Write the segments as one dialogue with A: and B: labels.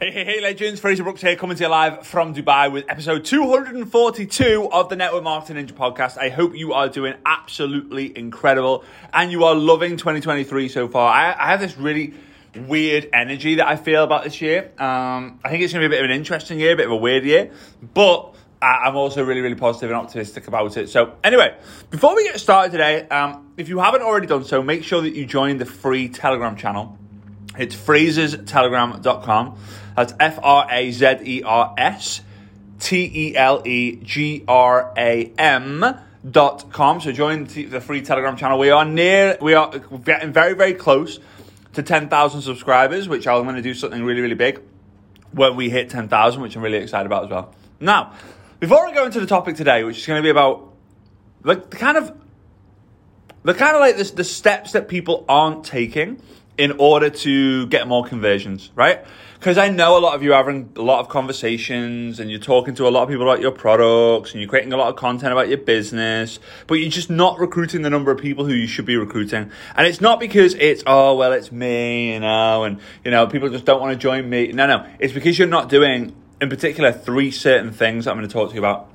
A: Hey, hey, hey, legends. Frazer Brookes here, coming to you live from Dubai with episode 242 of the Network Marketing Ninja podcast. I hope you are doing absolutely incredible and you are loving 2023 so far. I, I have this really weird energy that I feel about this year. Um, I think it's going to be a bit of an interesting year, a bit of a weird year, but I'm also really, really positive and optimistic about it. So, anyway, before we get started today, um, if you haven't already done so, make sure that you join the free Telegram channel. It's frazerstelegram.com. That's F R A Z E R S T E L E G R A M dot com. So join the free Telegram channel. We are near, we are getting very, very close to 10,000 subscribers, which I'm going to do something really, really big when we hit 10,000, which I'm really excited about as well. Now, before I go into the topic today, which is going to be about the, the kind of the kind of like this, the steps that people aren't taking in order to get more conversions, right? Because I know a lot of you are having a lot of conversations and you're talking to a lot of people about your products and you're creating a lot of content about your business, but you're just not recruiting the number of people who you should be recruiting. And it's not because it's, oh, well, it's me, you know, and, you know, people just don't want to join me. No, no. It's because you're not doing, in particular, three certain things that I'm going to talk to you about.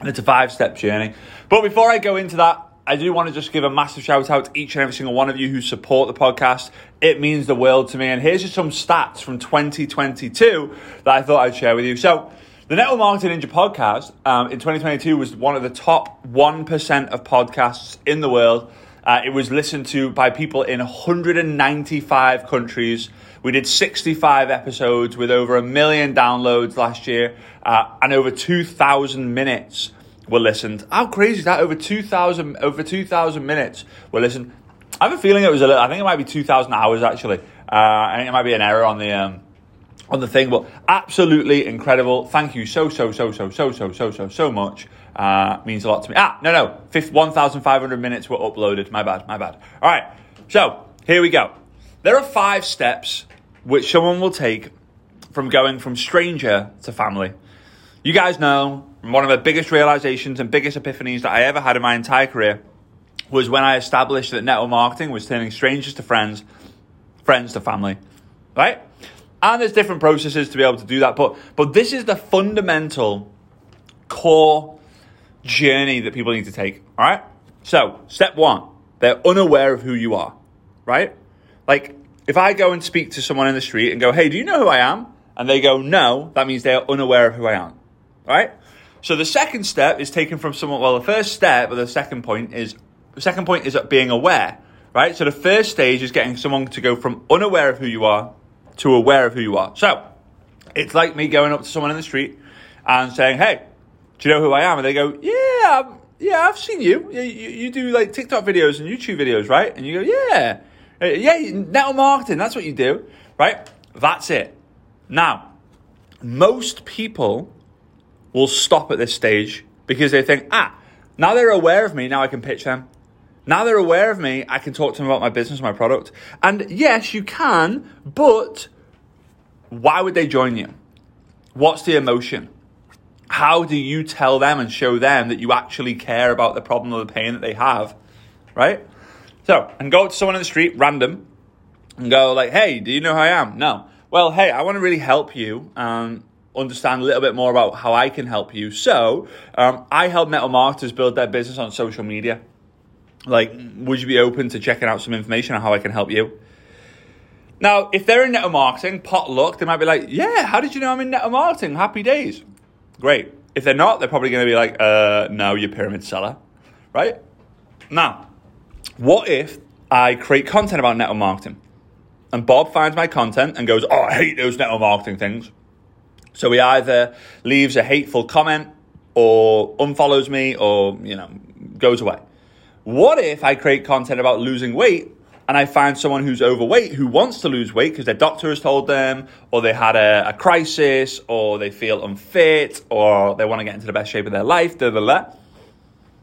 A: And it's a five step journey. But before I go into that, I do want to just give a massive shout out to each and every single one of you who support the podcast. It means the world to me. And here's just some stats from 2022 that I thought I'd share with you. So, the Network Marketing Ninja podcast um, in 2022 was one of the top 1% of podcasts in the world. Uh, it was listened to by people in 195 countries. We did 65 episodes with over a million downloads last year uh, and over 2,000 minutes were listened. How crazy is that? Over two thousand, over two thousand minutes were listened. I have a feeling it was a little. I think it might be two thousand hours actually. Uh, I think it might be an error on the um, on the thing, but absolutely incredible. Thank you so so so so so so so so so much. Uh, means a lot to me. Ah, no no, one thousand five hundred minutes were uploaded. My bad, my bad. All right, so here we go. There are five steps which someone will take from going from stranger to family. You guys know one of the biggest realizations and biggest epiphanies that I ever had in my entire career was when I established that network marketing was turning strangers to friends, friends to family, right? And there's different processes to be able to do that, but but this is the fundamental core journey that people need to take, all right? So, step 1, they're unaware of who you are, right? Like if I go and speak to someone in the street and go, "Hey, do you know who I am?" and they go, "No," that means they are unaware of who I am, right? So the second step is taken from someone. Well, the first step, or the second point is the second point is being aware, right? So the first stage is getting someone to go from unaware of who you are to aware of who you are. So it's like me going up to someone in the street and saying, "Hey, do you know who I am?" And they go, "Yeah, yeah, I've seen you. You, you, you do like TikTok videos and YouTube videos, right?" And you go, "Yeah, uh, yeah, network marketing. That's what you do, right? That's it." Now, most people will stop at this stage because they think, ah, now they're aware of me, now I can pitch them. Now they're aware of me, I can talk to them about my business, my product. And yes, you can, but why would they join you? What's the emotion? How do you tell them and show them that you actually care about the problem or the pain that they have? Right? So, and go to someone in the street, random, and go like, hey, do you know who I am? No. Well, hey, I want to really help you. Um, understand a little bit more about how I can help you. So, um, I help network marketers build their business on social media. Like, would you be open to checking out some information on how I can help you? Now, if they're in network marketing, pot luck, they might be like, yeah, how did you know I'm in network marketing? Happy days. Great. If they're not, they're probably going to be like, uh, no, you're pyramid seller, right? Now, what if I create content about network marketing? And Bob finds my content and goes, oh, I hate those network marketing things. So he either leaves a hateful comment or unfollows me or, you know, goes away. What if I create content about losing weight and I find someone who's overweight who wants to lose weight because their doctor has told them, or they had a, a, crisis, or they feel unfit, or they want to get into the best shape of their life, blah, blah, blah.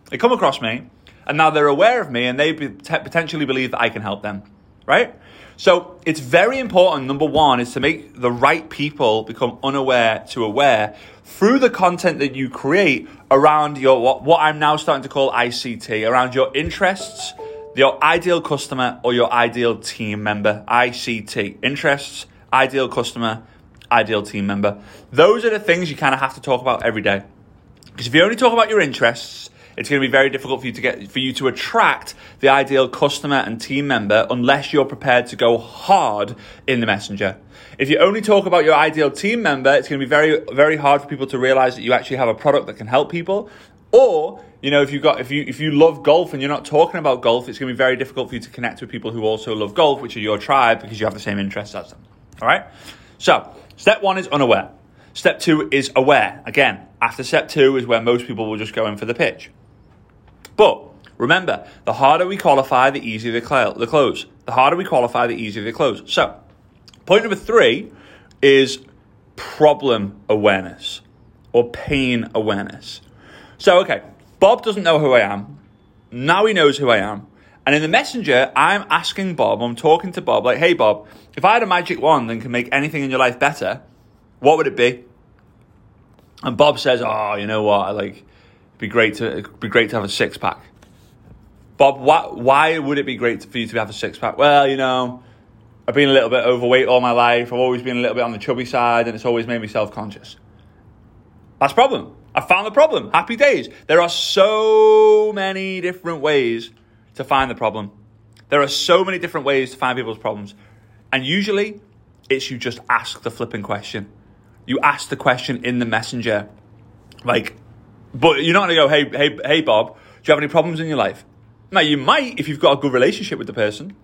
A: They come across me, and now they're aware of me, and they potentially believe that I can help them, right? So it's very important, number one, is to make the right people become unaware to aware through the content that you create around your, what, what I'm now starting to call ICT, around your interests, your ideal customer or your ideal team member. ICT, interests, ideal customer, ideal team member. Those are the things you kind of have to talk about every day. Because if you only talk about your interests, it's going to be very difficult for you to get for you to attract the ideal customer and team member unless you're prepared to go hard in the messenger. If you only talk about your ideal team member, it's going to be very very hard for people to realize that you actually have a product that can help people. Or you know, if you got if you if you love golf and you're not talking about golf, it's going to be very difficult for you to connect with people who also love golf, which are your tribe because you have the same interests as them. All right. So step one is unaware. Step two is aware. Again, after step two is where most people will just go in for the pitch. But remember, the harder we qualify, the easier the, cl- the close. The harder we qualify, the easier the close. So, point number three is problem awareness or pain awareness. So, okay, Bob doesn't know who I am. Now he knows who I am. And in the messenger, I'm asking Bob, I'm talking to Bob, like, hey, Bob, if I had a magic wand and can make anything in your life better, what would it be? And Bob says, oh, you know what, like, be great to be great to have a six pack. Bob, why, why would it be great for you to have a six pack? Well, you know, I've been a little bit overweight all my life. I've always been a little bit on the chubby side, and it's always made me self conscious. That's problem. I found the problem. Happy days. There are so many different ways to find the problem. There are so many different ways to find people's problems. And usually, it's you just ask the flipping question. You ask the question in the messenger. Like, but you're not going to go, hey, hey, hey, Bob, do you have any problems in your life? Now, you might if you've got a good relationship with the person.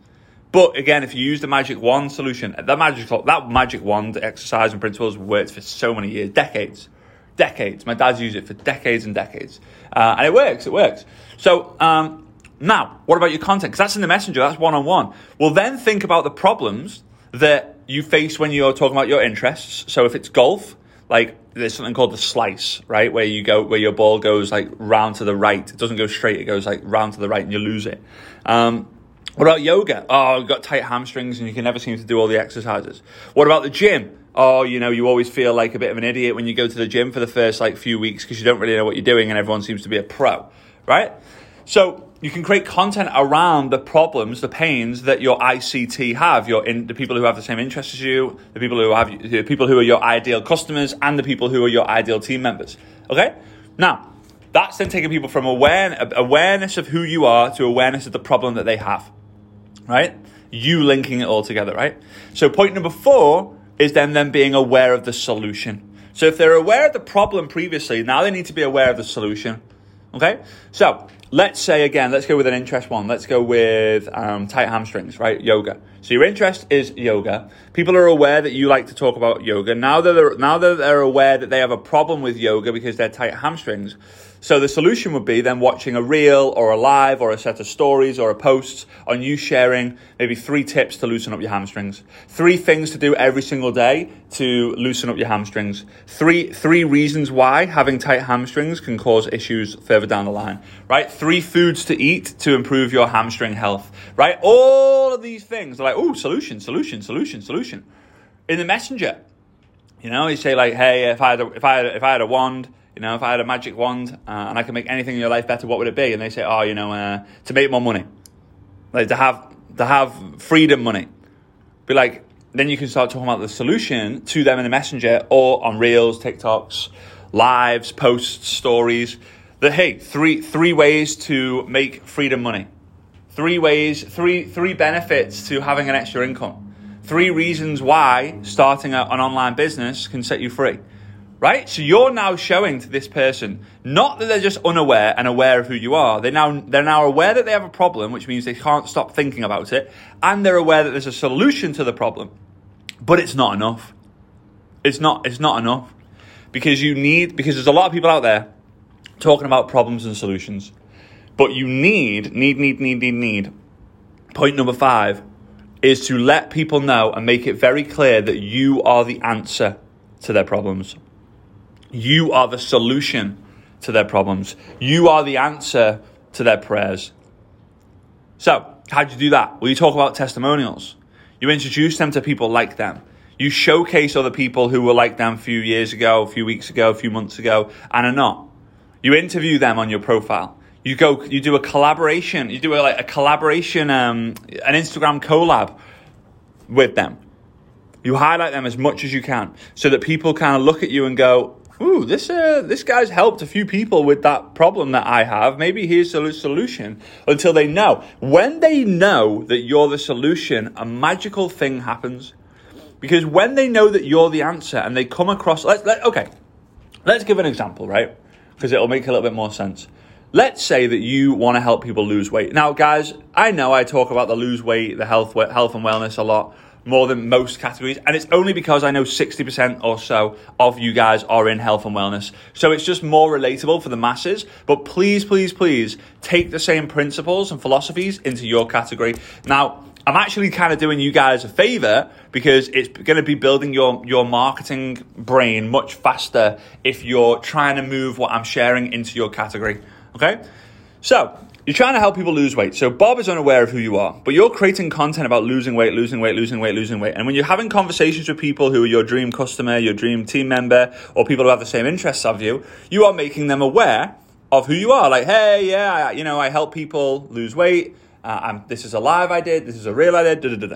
A: But again, if you use the magic wand solution, that magic that magic wand exercise and principles worked for so many years, decades, decades. My dad's used it for decades and decades, uh, and it works. It works. So um, now, what about your content? Because that's in the messenger. That's one on one. Well, then think about the problems that you face when you're talking about your interests. So if it's golf, like there's something called the slice, right? Where you go, where your ball goes like round to the right. It doesn't go straight. It goes like round to the right, and you lose it. Um, what about yoga? Oh, you've got tight hamstrings, and you can never seem to do all the exercises. What about the gym? Oh, you know, you always feel like a bit of an idiot when you go to the gym for the first like few weeks because you don't really know what you're doing, and everyone seems to be a pro, right? So you can create content around the problems, the pains that your ICT have. Your in, the people who have the same interests as you, the people who have the people who are your ideal customers, and the people who are your ideal team members. Okay, now that's then taking people from aware, awareness of who you are to awareness of the problem that they have. Right, you linking it all together. Right. So point number four is then them being aware of the solution. So if they're aware of the problem previously, now they need to be aware of the solution. Okay, so let's say again, let's go with an interest one. Let's go with um, tight hamstrings, right? Yoga. So your interest is yoga. People are aware that you like to talk about yoga. Now that they're, now that they're aware that they have a problem with yoga because they're tight hamstrings, so the solution would be then watching a reel or a live or a set of stories or a post on you sharing maybe three tips to loosen up your hamstrings. Three things to do every single day to loosen up your hamstrings. Three, three reasons why having tight hamstrings can cause issues further down the line, right? Three foods to eat to improve your hamstring health, right? All of these things are like, oh, solution, solution, solution, solution. In the messenger, you know, you say like, hey, if I had a, if I had if I had a wand, you know, if I had a magic wand uh, and I could make anything in your life better, what would it be? And they say, oh, you know, uh, to make more money, like to have to have freedom money. Be like, then you can start talking about the solution to them in the messenger or on reels, TikToks, lives, posts, stories. That hey, three three ways to make freedom money. Three ways, three three benefits to having an extra income. Three reasons why starting an online business can set you free right? So you're now showing to this person not that they're just unaware and aware of who you are. They now they're now aware that they have a problem, which means they can't stop thinking about it, and they're aware that there's a solution to the problem. But it's not enough. It's not it's not enough. Because you need because there's a lot of people out there talking about problems and solutions. But you need need need need need need point number 5 is to let people know and make it very clear that you are the answer to their problems. You are the solution to their problems. You are the answer to their prayers. So, how do you do that? Well, you talk about testimonials. You introduce them to people like them. You showcase other people who were like them a few years ago, a few weeks ago, a few months ago, and are not. You interview them on your profile. You go, you do a collaboration. You do a, like a collaboration, um, an Instagram collab with them You highlight them as much as you can so that people kind of look at you and go, ooh, this uh, this guy's helped a few people with that problem that I have. Maybe here's the solution. Until they know, when they know that you're the solution, a magical thing happens. Because when they know that you're the answer and they come across, let's let okay, let's give an example, right? Because it'll make a little bit more sense. Let's say that you want to help people lose weight. Now, guys, I know I talk about the lose weight, the health, health and wellness a lot more than most categories. And it's only because I know 60% or so of you guys are in health and wellness. So it's just more relatable for the masses. But please, please, please take the same principles and philosophies into your category. Now, I'm actually kind of doing you guys a favor because it's going to be building your, your marketing brain much faster if you're trying to move what I'm sharing into your category. Okay? So, you're trying to help people lose weight. So Bob is unaware of who you are, but you're creating content about losing weight, losing weight, losing weight, losing weight. And when you're having conversations with people who are your dream customer, your dream team member, or people who have the same interests of you, you are making them aware of who you are. Like, hey, yeah, I, you know, I help people lose weight. Uh, this is a live I did. This is a real I did. Da, da, da,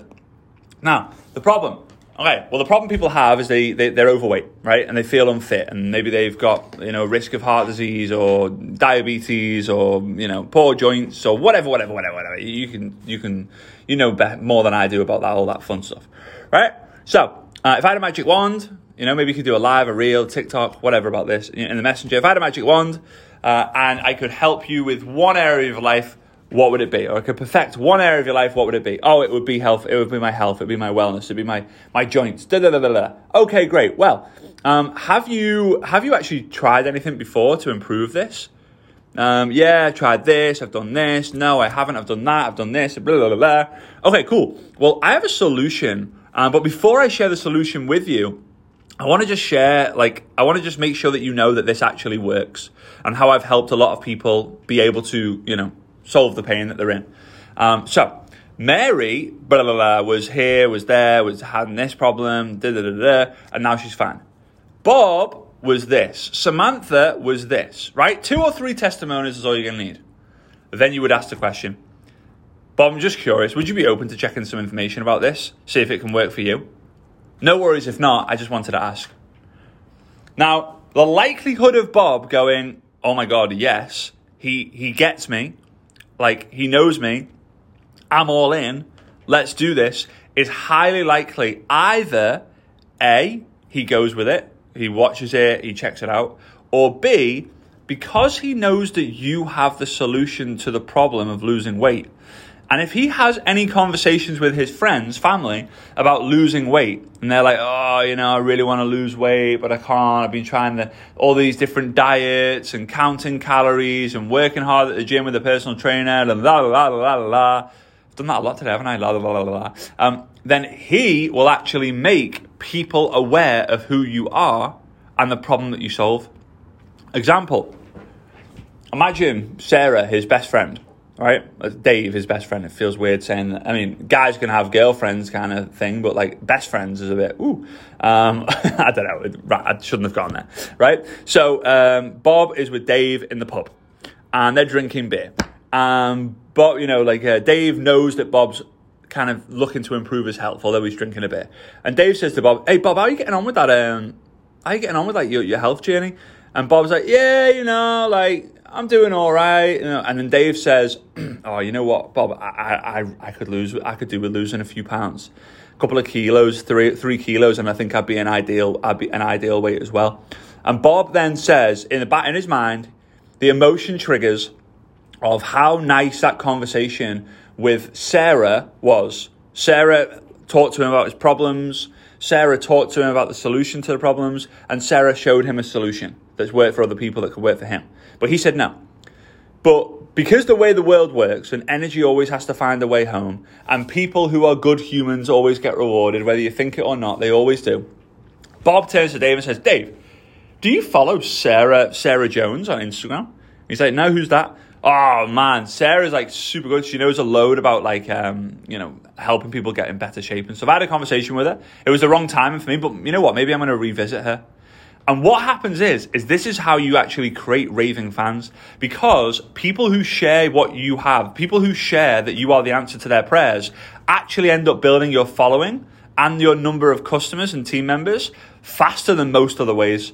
A: now, the problem Okay, well, the problem people have is they, they, they're overweight, right? And they feel unfit, and maybe they've got, you know, risk of heart disease or diabetes or, you know, poor joints or whatever, whatever, whatever, whatever. You can, you can, you know more than I do about that, all that fun stuff, right? So, uh, if I had a magic wand, you know, maybe you could do a live, a reel, TikTok, whatever about this in the messenger. If I had a magic wand uh, and I could help you with one area of life what would it be? Or I could perfect one area of your life, what would it be? Oh, it would be health, it would be my health, it would be my wellness, it would be my, my joints. Da, da, da, da, da. Okay, great. Well, um, have you have you actually tried anything before to improve this? Um, yeah, I tried this, I've done this. No, I haven't, I've done that, I've done this, blah, blah, blah, blah. Okay, cool. Well, I have a solution, um, but before I share the solution with you, I want to just share, like, I want to just make sure that you know that this actually works and how I've helped a lot of people be able to, you know, solve the pain that they're in. Um, so Mary, blah, blah, blah, was here, was there, was having this problem, da, da, da, da, and now she's fine. Bob was this. Samantha was this, right? Two or three testimonies is all you're going to need. Then you would ask the question, Bob, I'm just curious, would you be open to checking some information about this? See if it can work for you? No worries if not, I just wanted to ask. Now, the likelihood of Bob going, oh my God, yes, he, he gets me, like he knows me, I'm all in, let's do this, is highly likely either A, he goes with it, he watches it, he checks it out, or B, because he knows that you have the solution to the problem of losing weight, and if he has any conversations with his friends, family, about losing weight, and they're like, oh, you know, I really want to lose weight, but I can't. I've been trying the, all these different diets and counting calories and working hard at the gym with a personal trainer, and la la la la la. I've done that a lot today, haven't I? La la la la la. Um, then he will actually make people aware of who you are and the problem that you solve. Example Imagine Sarah, his best friend right? Dave, his best friend. It feels weird saying that. I mean, guys can have girlfriends kind of thing, but like best friends is a bit, ooh. Um, I don't know. I shouldn't have gone there, right? So um, Bob is with Dave in the pub, and they're drinking beer. Um, but you know, like uh, Dave knows that Bob's kind of looking to improve his health, although he's drinking a beer. And Dave says to Bob, "Hey, Bob, how are you getting on with that? Um, how are you getting on with like your your health journey?" And Bob's like, "Yeah, you know, like." I'm doing all right. You know, and then Dave says, "Oh, you know what, Bob? I, I, I could lose. I could do with losing a few pounds, a couple of kilos, three, three kilos, and I think I'd be an ideal. I'd be an ideal weight as well." And Bob then says, in the back in his mind, the emotion triggers of how nice that conversation with Sarah was. Sarah talked to him about his problems. Sarah talked to him about the solution to the problems, and Sarah showed him a solution that's worked for other people that could work for him. But he said no. But because the way the world works and energy always has to find a way home, and people who are good humans always get rewarded, whether you think it or not, they always do. Bob turns to Dave and says, Dave, do you follow Sarah Sarah Jones on Instagram? He's like, no, who's that? Oh man, Sarah's like super good. She knows a load about like um, you know helping people get in better shape and stuff. I had a conversation with her. It was the wrong timing for me, but you know what? Maybe I'm going to revisit her. And what happens is, is this is how you actually create raving fans because people who share what you have, people who share that you are the answer to their prayers, actually end up building your following and your number of customers and team members faster than most other ways,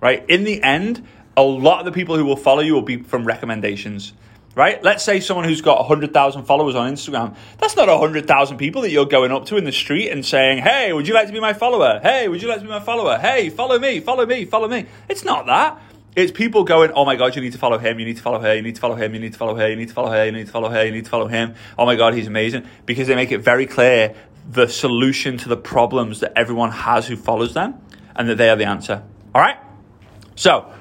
A: right? In the end, a lot of the people who will follow you will be from recommendations right? Let's say someone who's got 100,000 followers on Instagram. That's not 100,000 people that you're going up to in the street and saying, hey, would you like to be my follower? Hey, would you like to be my follower? Hey, follow me, follow me, follow me. It's not that. It's people going, oh my God, you need to follow him, you need to follow her, you need to follow him, you need to follow her, you need to follow her, you need to follow her, you need to follow him. Oh my God, he's amazing. Because they make it very clear the solution to the problems that everyone has who follows them and that they are the answer. All right? So,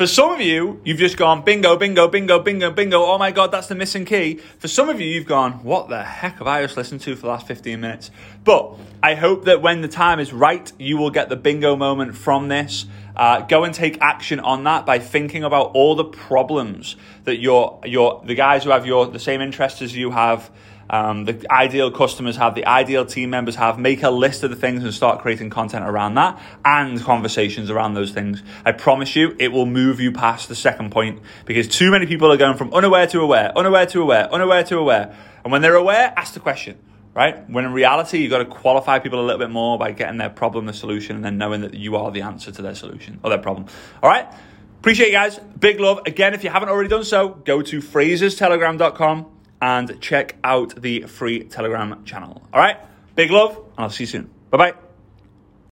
A: for some of you, you've just gone bingo, bingo, bingo, bingo, bingo. Oh my God, that's the missing key. For some of you, you've gone, what the heck have I just listened to for the last 15 minutes? But I hope that when the time is right, you will get the bingo moment from this. Uh, go and take action on that by thinking about all the problems that your your the guys who have your the same interests as you have um, the ideal customers have, the ideal team members have. Make a list of the things and start creating content around that and conversations around those things. I promise you, it will move you past the second point because too many people are going from unaware to aware, unaware to aware, unaware to aware. And when they're aware, ask the question right? When in reality, you've got to qualify people a little bit more by getting their problem the solution and then knowing that you are the answer to their solution or their problem. All right? Appreciate you guys. Big love. Again, if you haven't already done so, go to frazerstelegram.com and check out the free Telegram channel. All right, big love, and I'll see you soon. Bye bye.